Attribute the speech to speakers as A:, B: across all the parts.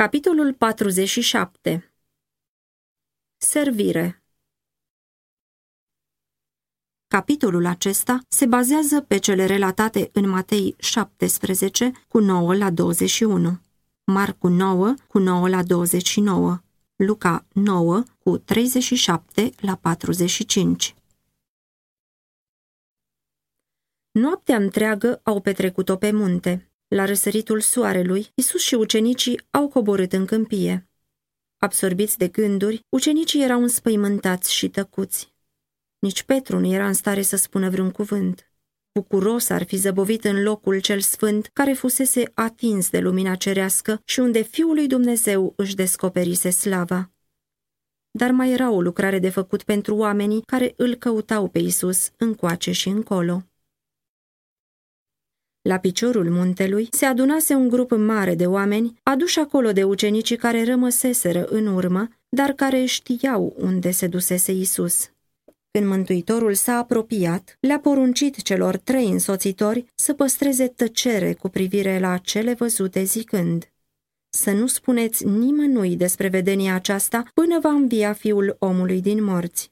A: Capitolul 47 Servire Capitolul acesta se bazează pe cele relatate în Matei 17 cu 9 la 21, Marcu 9 cu 9 la 29, Luca 9 cu 37 la 45. Noaptea întreagă au petrecut-o pe munte. La răsăritul soarelui, Isus și ucenicii au coborât în câmpie. Absorbiți de gânduri, ucenicii erau înspăimântați și tăcuți. Nici Petru nu era în stare să spună vreun cuvânt. Bucuros ar fi zăbovit în locul cel sfânt care fusese atins de lumina cerească și unde Fiul lui Dumnezeu își descoperise slava. Dar mai era o lucrare de făcut pentru oamenii care îl căutau pe Isus încoace și încolo. La piciorul muntelui se adunase un grup mare de oameni, aduși acolo de ucenicii care rămăseseră în urmă, dar care știau unde se dusese Isus. Când Mântuitorul s-a apropiat, le-a poruncit celor trei însoțitori să păstreze tăcere cu privire la cele văzute zicând Să nu spuneți nimănui despre vedenia aceasta până va învia fiul omului din morți.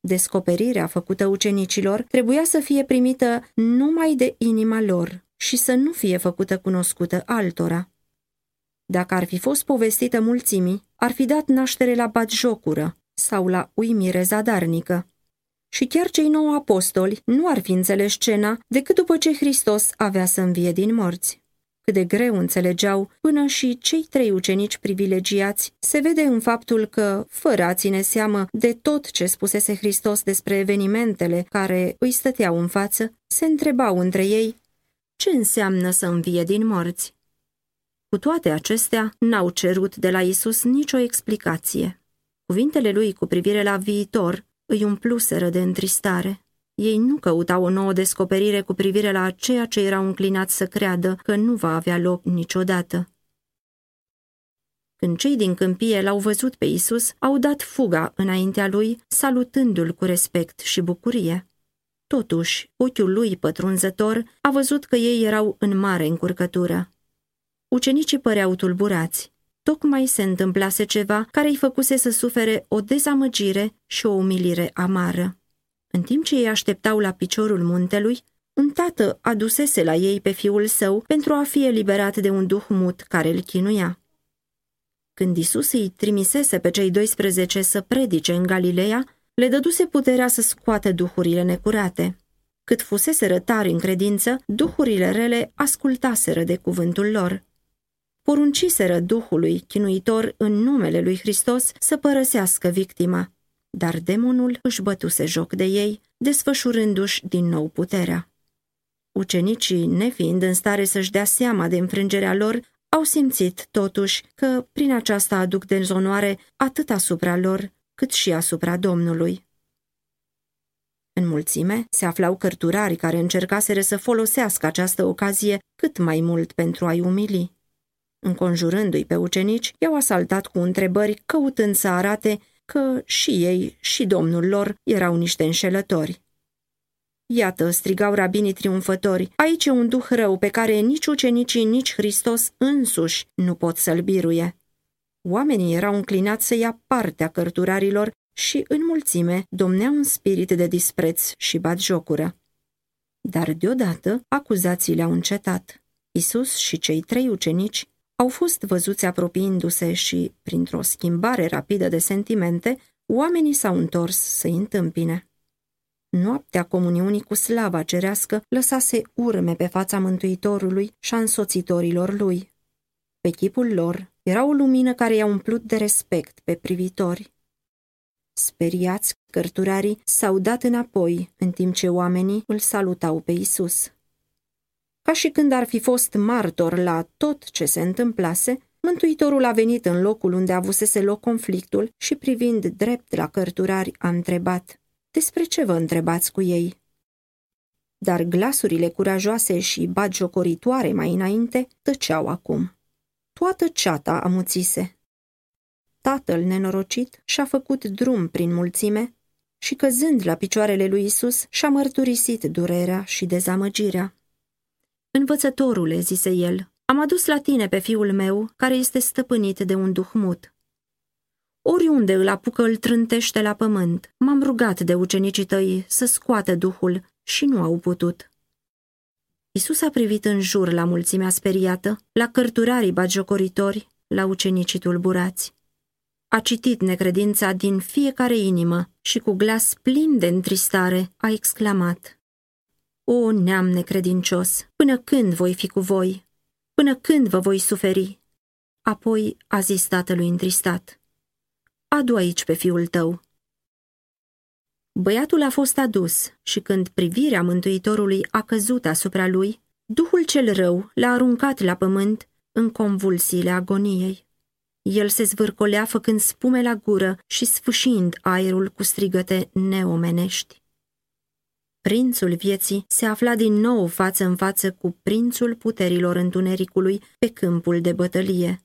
A: Descoperirea făcută ucenicilor trebuia să fie primită numai de inima lor și să nu fie făcută cunoscută altora. Dacă ar fi fost povestită mulțimii, ar fi dat naștere la batjocură sau la uimire zadarnică. Și chiar cei nouă apostoli nu ar fi înțeles scena decât după ce Hristos avea să învie din morți cât de greu înțelegeau până și cei trei ucenici privilegiați, se vede în faptul că, fără a ține seamă de tot ce spusese Hristos despre evenimentele care îi stăteau în față, se întrebau între ei ce înseamnă să învie din morți. Cu toate acestea, n-au cerut de la Isus nicio explicație. Cuvintele lui cu privire la viitor îi umpluseră de întristare. Ei nu căutau o nouă descoperire cu privire la ceea ce erau înclinați să creadă că nu va avea loc niciodată. Când cei din câmpie l-au văzut pe Isus, au dat fuga înaintea lui, salutându-l cu respect și bucurie. Totuși, ochiul lui pătrunzător a văzut că ei erau în mare încurcătură. Ucenicii păreau tulburați. Tocmai se întâmplase ceva care îi făcuse să sufere o dezamăgire și o umilire amară. În timp ce ei așteptau la piciorul muntelui, un tată adusese la ei pe fiul său pentru a fi eliberat de un duh mut care îl chinuia. Când Isus îi trimisese pe cei 12 să predice în Galileea, le dăduse puterea să scoată duhurile necurate. Cât fusese rătari în credință, duhurile rele ascultaseră de cuvântul lor. Porunciseră Duhului chinuitor în numele lui Hristos să părăsească victima dar demonul își bătuse joc de ei, desfășurându-și din nou puterea. Ucenicii, nefiind în stare să-și dea seama de înfrângerea lor, au simțit, totuși, că prin aceasta aduc dezonoare atât asupra lor, cât și asupra Domnului. În mulțime se aflau cărturari care încercaseră să folosească această ocazie cât mai mult pentru a-i umili. Înconjurându-i pe ucenici, i-au asaltat cu întrebări, căutând să arate că și ei și domnul lor erau niște înșelători. Iată, strigau rabinii triumfători, aici e un duh rău pe care nici ucenicii, nici Hristos însuși nu pot să-l biruie. Oamenii erau înclinați să ia partea cărturarilor și, în mulțime, domnea un spirit de dispreț și batjocură. Dar deodată acuzațiile au încetat. Isus și cei trei ucenici au fost văzuți apropiindu-se și, printr-o schimbare rapidă de sentimente, oamenii s-au întors să-i întâmpine. Noaptea comuniunii cu slava cerească lăsase urme pe fața Mântuitorului și a însoțitorilor lui. Pe chipul lor era o lumină care i-a umplut de respect pe privitori. Speriați, cărturarii s-au dat înapoi, în timp ce oamenii îl salutau pe Isus. Ca și când ar fi fost martor la tot ce se întâmplase, Mântuitorul a venit în locul unde avusese loc conflictul și privind drept la cărturari a întrebat, Despre ce vă întrebați cu ei? Dar glasurile curajoase și bagiocoritoare mai înainte tăceau acum. Toată ceata amuțise. Tatăl nenorocit și-a făcut drum prin mulțime și căzând la picioarele lui Isus și-a mărturisit durerea și dezamăgirea. Învățătorule, zise el, Am adus la tine pe fiul meu, care este stăpânit de un duh mut. Oriunde îl apucă, îl trântește la pământ. M-am rugat de ucenicii tăi să scoată duhul și nu au putut. Isus a privit în jur la mulțimea speriată, la cărturarii bagiocoritori, la ucenicii tulburați. A citit necredința din fiecare inimă și cu glas plin de întristare a exclamat O neam necredincios, până când voi fi cu voi? Până când vă voi suferi? Apoi a zis tatălui întristat Adu aici pe fiul tău. Băiatul a fost adus și când privirea Mântuitorului a căzut asupra lui, Duhul cel rău l-a aruncat la pământ în convulsiile agoniei. El se zvârcolea făcând spume la gură și sfâșind aerul cu strigăte neomenești. Prințul vieții se afla din nou față în față cu prințul puterilor întunericului pe câmpul de bătălie.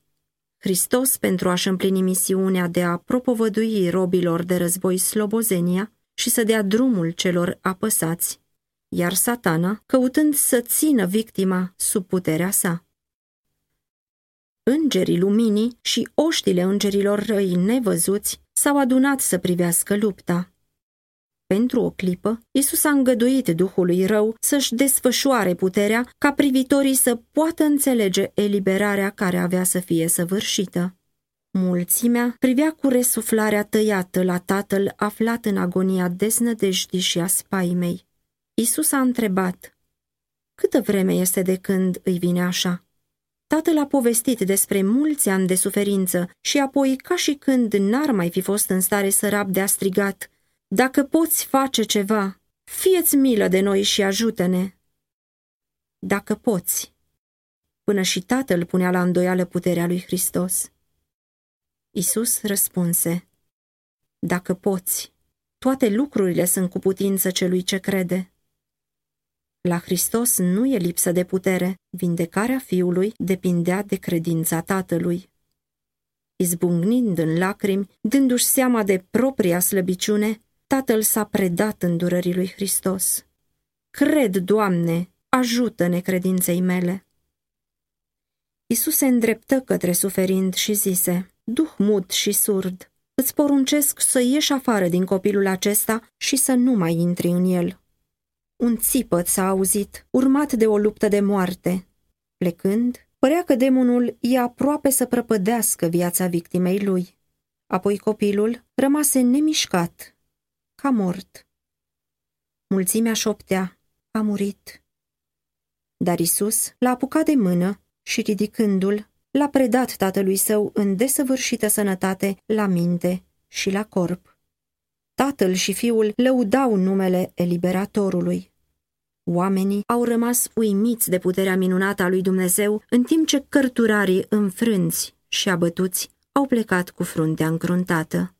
A: Hristos, pentru a-și împlini misiunea de a propovădui robilor de război slobozenia și să dea drumul celor apăsați, iar satana căutând să țină victima sub puterea sa. Îngerii luminii și oștile îngerilor răi nevăzuți s-au adunat să privească lupta. Pentru o clipă, Isus a îngăduit Duhului rău să-și desfășoare puterea ca privitorii să poată înțelege eliberarea care avea să fie săvârșită. Mulțimea privea cu resuflarea tăiată la tatăl aflat în agonia deznădejdii și a spaimei. Isus a întrebat, Câtă vreme este de când îi vine așa? Tatăl a povestit despre mulți ani de suferință și apoi, ca și când n-ar mai fi fost în stare să rabde, a strigat, Dacă poți face ceva, fieți milă de noi și ajută-ne. Dacă poți. Până și tatăl punea la îndoială puterea lui Hristos. Isus răspunse, Dacă poți, toate lucrurile sunt cu putință celui ce crede. La Hristos nu e lipsă de putere, vindecarea Fiului depindea de credința Tatălui. Izbucnind în lacrimi, dându-și seama de propria slăbiciune, Tatăl s-a predat îndurării lui Hristos. Cred, Doamne, ajută-ne credinței mele. Isus se îndreptă către suferind și zise, Duh mut și surd, îți poruncesc să ieși afară din copilul acesta și să nu mai intri în el. Un țipăt s-a auzit, urmat de o luptă de moarte. Plecând, părea că demonul e aproape să prăpădească viața victimei lui. Apoi copilul rămase nemișcat, ca mort. Mulțimea șoptea, a murit. Dar Isus l-a apucat de mână și, ridicându-l, l-a predat tatălui său în desăvârșită sănătate la minte și la corp. Tatăl și fiul lăudau numele eliberatorului. Oamenii au rămas uimiți de puterea minunată a lui Dumnezeu, în timp ce cărturarii înfrânți și abătuți au plecat cu fruntea încruntată.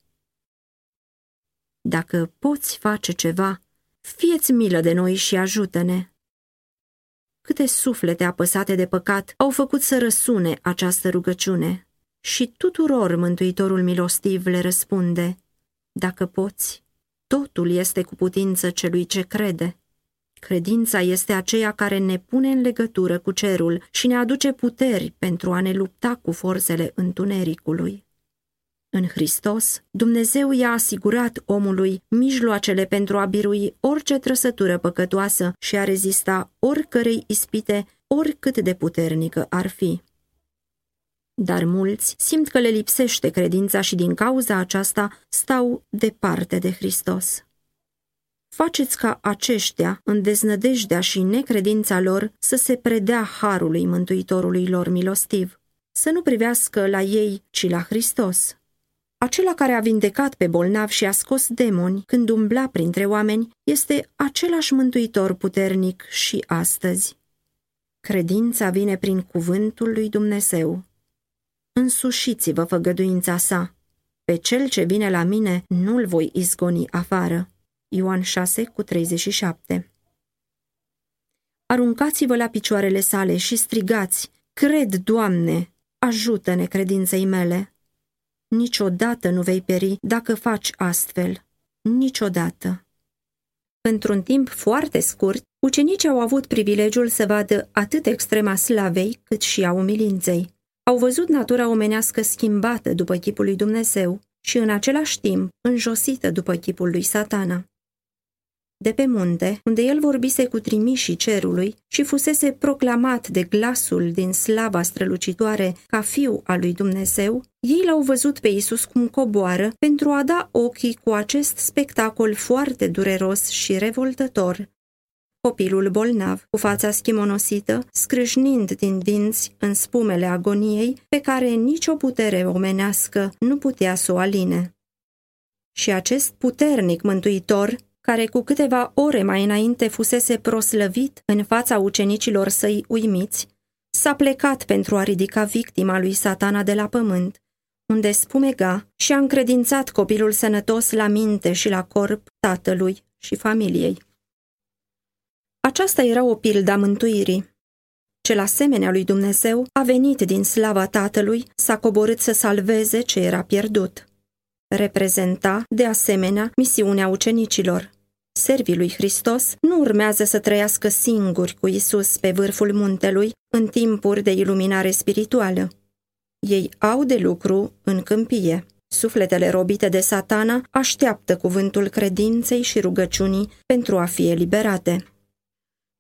A: Dacă poți face ceva, fieți milă de noi și ajută-ne. Câte suflete apăsate de păcat au făcut să răsune această rugăciune și tuturor Mântuitorul milostiv le răspunde, Dacă poți, totul este cu putință celui ce crede. Credința este aceea care ne pune în legătură cu cerul și ne aduce puteri pentru a ne lupta cu forțele întunericului. În Hristos, Dumnezeu i-a asigurat omului mijloacele pentru a birui orice trăsătură păcătoasă și a rezista oricărei ispite, oricât de puternică ar fi. Dar mulți simt că le lipsește credința și din cauza aceasta stau departe de Hristos. Faceți ca aceștia, în deznădejdea și necredința lor, să se predea harului Mântuitorului lor milostiv, să nu privească la ei, ci la Hristos. Acela care a vindecat pe bolnav și a scos demoni când umbla printre oameni este același mântuitor puternic și astăzi. Credința vine prin cuvântul lui Dumnezeu. Însușiți-vă făgăduința sa. Pe cel ce vine la mine nu-l voi izgoni afară. Ioan 6 cu 37 Aruncați-vă la picioarele sale și strigați, Cred, Doamne, ajută-ne credinței mele. Niciodată nu vei peri dacă faci astfel. Niciodată. Într-un timp foarte scurt, ucenicii au avut privilegiul să vadă atât extrema slavei cât și a umilinței. Au văzut natura omenească schimbată după chipul lui Dumnezeu și în același timp înjosită după chipul lui satana de pe munte, unde el vorbise cu trimișii cerului și fusese proclamat de glasul din slava strălucitoare ca fiu al lui Dumnezeu, ei l-au văzut pe Isus cum coboară pentru a da ochii cu acest spectacol foarte dureros și revoltător. Copilul bolnav, cu fața schimonosită, scrâșnind din dinți în spumele agoniei, pe care nicio putere omenească nu putea să o aline. Și acest puternic mântuitor care cu câteva ore mai înainte fusese proslăvit în fața ucenicilor săi uimiți, s-a plecat pentru a ridica victima lui satana de la pământ, unde spumega și a încredințat copilul sănătos la minte și la corp tatălui și familiei. Aceasta era o pildă a mântuirii. Cel asemenea lui Dumnezeu a venit din slava Tatălui, s-a coborât să salveze ce era pierdut. Reprezenta, de asemenea, misiunea ucenicilor. Servii lui Hristos nu urmează să trăiască singuri cu Isus pe vârful muntelui în timpuri de iluminare spirituală. Ei au de lucru în câmpie. Sufletele robite de satana așteaptă cuvântul credinței și rugăciunii pentru a fi eliberate.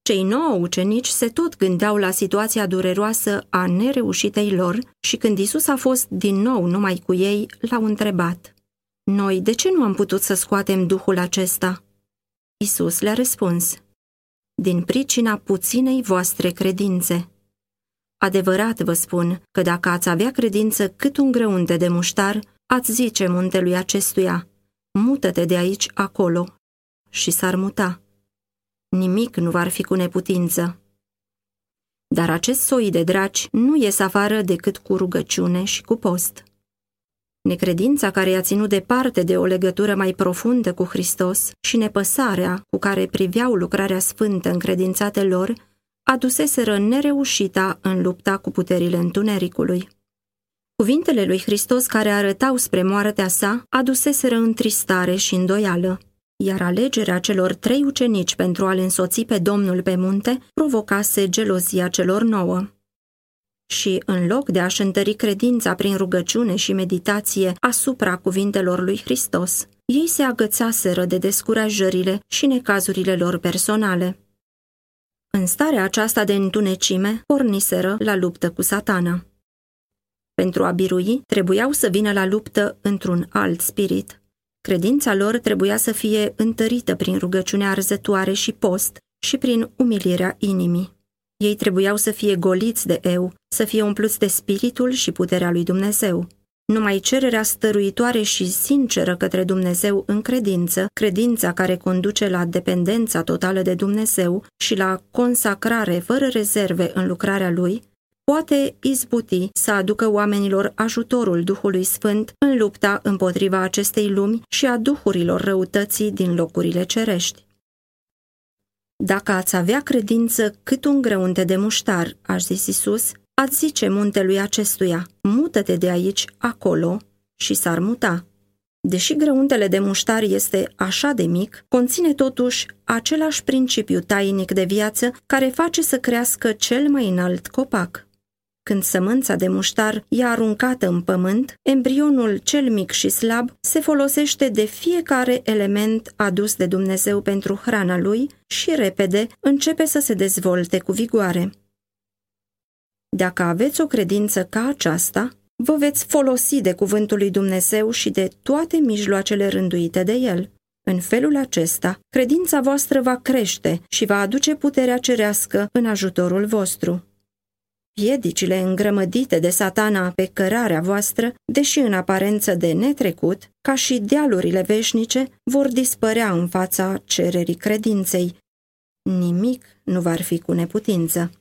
A: Cei nouă ucenici se tot gândeau la situația dureroasă a nereușitei lor și când Isus a fost din nou numai cu ei, l-au întrebat. Noi de ce nu am putut să scoatem Duhul acesta? Isus le-a răspuns, din pricina puținei voastre credințe. Adevărat vă spun că dacă ați avea credință cât un grăunte de muștar, ați zice muntelui acestuia, mută-te de aici acolo, și s-ar muta. Nimic nu va fi cu neputință. Dar acest soi de draci nu ies afară decât cu rugăciune și cu post. Necredința care i-a ținut departe de o legătură mai profundă cu Hristos și nepăsarea cu care priveau lucrarea sfântă încredințate lor, aduseseră nereușita în lupta cu puterile întunericului. Cuvintele lui Hristos care arătau spre moartea sa aduseseră întristare și îndoială, iar alegerea celor trei ucenici pentru a-l însoți pe Domnul pe munte provocase gelozia celor nouă și, în loc de a-și întări credința prin rugăciune și meditație asupra cuvintelor lui Hristos, ei se agățaseră de descurajările și necazurile lor personale. În starea aceasta de întunecime, porniseră la luptă cu satana. Pentru a birui, trebuiau să vină la luptă într-un alt spirit. Credința lor trebuia să fie întărită prin rugăciunea arzătoare și post și prin umilirea inimii. Ei trebuiau să fie goliți de eu, să fie umpluți de spiritul și puterea lui Dumnezeu. Numai cererea stăruitoare și sinceră către Dumnezeu în credință, credința care conduce la dependența totală de Dumnezeu și la consacrare fără rezerve în lucrarea Lui, poate izbuti să aducă oamenilor ajutorul Duhului Sfânt în lupta împotriva acestei lumi și a duhurilor răutății din locurile cerești. Dacă ați avea credință cât un grăunte de muștar, aș zis Isus, ați zice muntelui acestuia, mută-te de aici, acolo, și s-ar muta. Deși grăuntele de muștar este așa de mic, conține totuși același principiu tainic de viață care face să crească cel mai înalt copac. Când sămânța de muștar e aruncată în pământ, embrionul cel mic și slab se folosește de fiecare element adus de Dumnezeu pentru hrana lui și repede începe să se dezvolte cu vigoare. Dacă aveți o credință ca aceasta, vă veți folosi de cuvântul lui Dumnezeu și de toate mijloacele rânduite de el. În felul acesta, credința voastră va crește și va aduce puterea cerească în ajutorul vostru. Piedicile îngrămădite de satana pe cărarea voastră, deși în aparență de netrecut, ca și dealurile veșnice, vor dispărea în fața cererii credinței. Nimic nu va fi cu neputință.